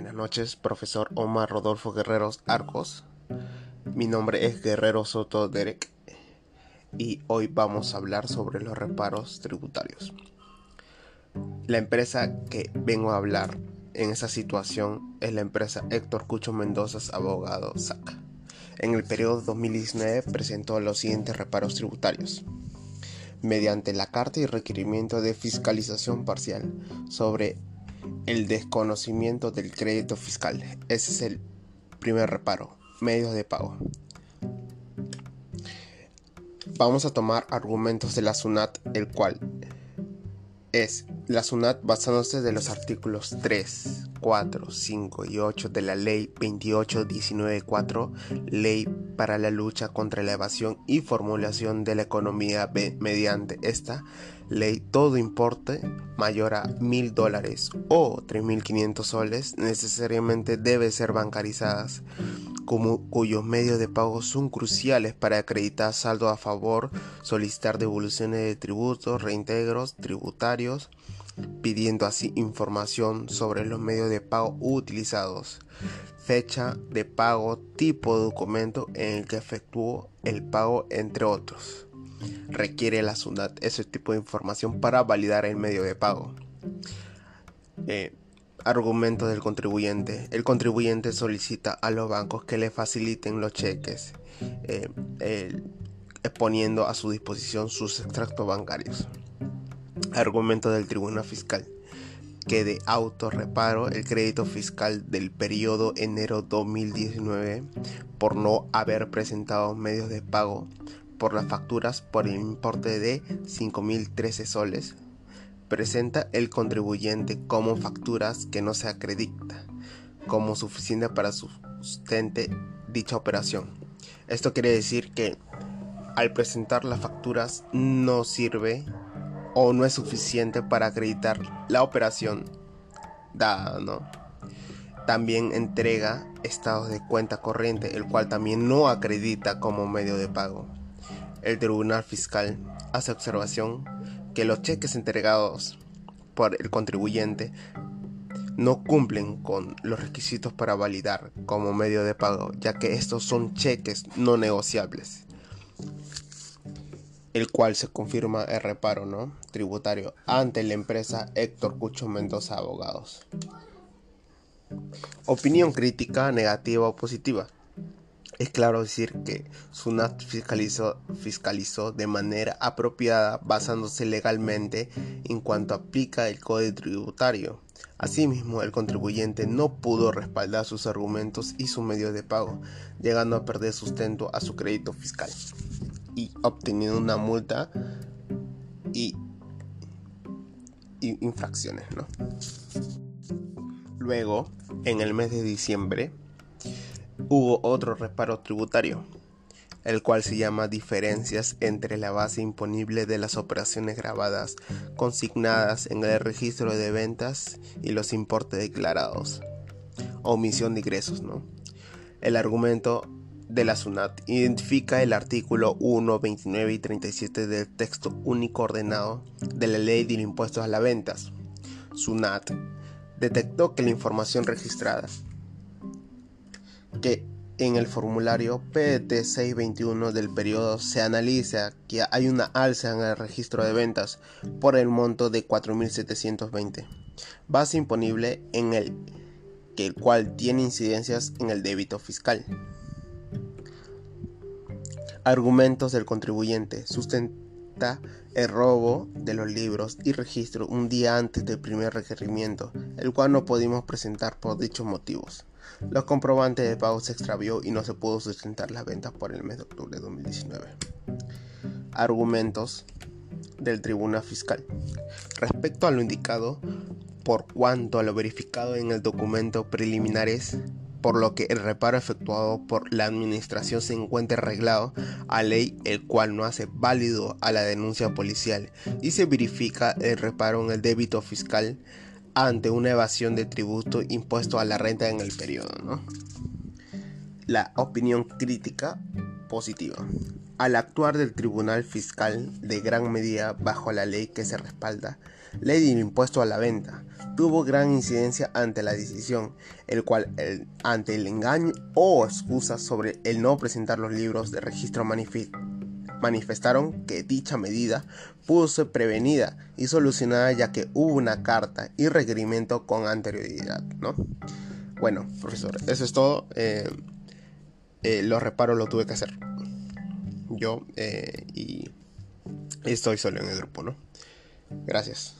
Buenas noches, profesor Omar Rodolfo Guerreros Arcos. Mi nombre es Guerrero Soto Derek y hoy vamos a hablar sobre los reparos tributarios. La empresa que vengo a hablar en esa situación es la empresa Héctor Cucho Mendoza Abogado SAC. En el periodo 2019 presentó los siguientes reparos tributarios mediante la carta y requerimiento de fiscalización parcial sobre el desconocimiento del crédito fiscal. Ese es el primer reparo. Medios de pago. Vamos a tomar argumentos de la SUNAT, el cual es la SUNAT basándose de los artículos 3, 4, 5 y 8 de la Ley 28.19.4, Ley para la lucha contra la evasión y formulación de la economía mediante esta ley, todo importe mayor a mil dólares o 3.500 soles necesariamente debe ser bancarizadas cuyos medios de pago son cruciales para acreditar saldo a favor, solicitar devoluciones de tributos, reintegros tributarios, pidiendo así información sobre los medios de pago utilizados, fecha de pago, tipo de documento en el que efectuó el pago, entre otros. Requiere la SUNAT ese tipo de información para validar el medio de pago. Eh, Argumento del contribuyente. El contribuyente solicita a los bancos que le faciliten los cheques, eh, exponiendo a su disposición sus extractos bancarios. Argumento del Tribunal Fiscal. Que de autorreparo el crédito fiscal del periodo enero 2019 por no haber presentado medios de pago por las facturas por el importe de 5.013 soles presenta el contribuyente como facturas que no se acredita como suficiente para sustente dicha operación. Esto quiere decir que al presentar las facturas no sirve o no es suficiente para acreditar la operación dada, ¿no? También entrega estados de cuenta corriente, el cual también no acredita como medio de pago. El Tribunal Fiscal hace observación que los cheques entregados por el contribuyente no cumplen con los requisitos para validar como medio de pago, ya que estos son cheques no negociables, el cual se confirma el reparo ¿no? tributario ante la empresa Héctor Cucho Mendoza Abogados. Opinión crítica, negativa o positiva. Es claro decir que SUNAT fiscalizó, fiscalizó de manera apropiada basándose legalmente en cuanto aplica el código tributario. Asimismo, el contribuyente no pudo respaldar sus argumentos y su medio de pago, llegando a perder sustento a su crédito fiscal y obteniendo una multa y, infracciones. ¿no? Luego, en el mes de diciembre, hubo otro reparo tributario, el cual se llama diferencias entre la base imponible de las operaciones grabadas consignadas en el registro de ventas y los importes declarados. Omisión de ingresos, ¿no? El argumento de la SUNAT identifica el artículo 1, 29 y 37 del texto único ordenado de la Ley de Impuestos a las Ventas. SUNAT detectó que la información registrada que en el formulario PDT 621 del periodo se analiza que hay una alza en el registro de ventas por el monto de 4.720, base imponible en el que el cual tiene incidencias en el débito fiscal. Argumentos del contribuyente sustenta el robo de los libros y registro un día antes del primer requerimiento, el cual no pudimos presentar por dichos motivos. Los comprobantes de pago se extravió y no se pudo sustentar las ventas por el mes de octubre de 2019. Argumentos del Tribunal Fiscal. Respecto a lo indicado, por cuanto a lo verificado en el documento preliminares, por lo que el reparo efectuado por la administración se encuentra arreglado a ley, el cual no hace válido a la denuncia policial y se verifica el reparo en el débito fiscal ante una evasión de tributo impuesto a la renta en el periodo. La opinión crítica positiva. Al actuar del Tribunal Fiscal de gran medida bajo la ley que se respalda, ley del impuesto a la venta, tuvo gran incidencia ante la decisión, el cual ante el engaño o excusa sobre el no presentar los libros de registro manifestaron que dicha medida pudo ser prevenida y solucionada ya que hubo una carta y requerimiento con anterioridad, ¿no? Bueno, profesor, eso es todo. Eh, eh, los reparos lo tuve que hacer yo eh, y estoy solo en el grupo, ¿no? Gracias.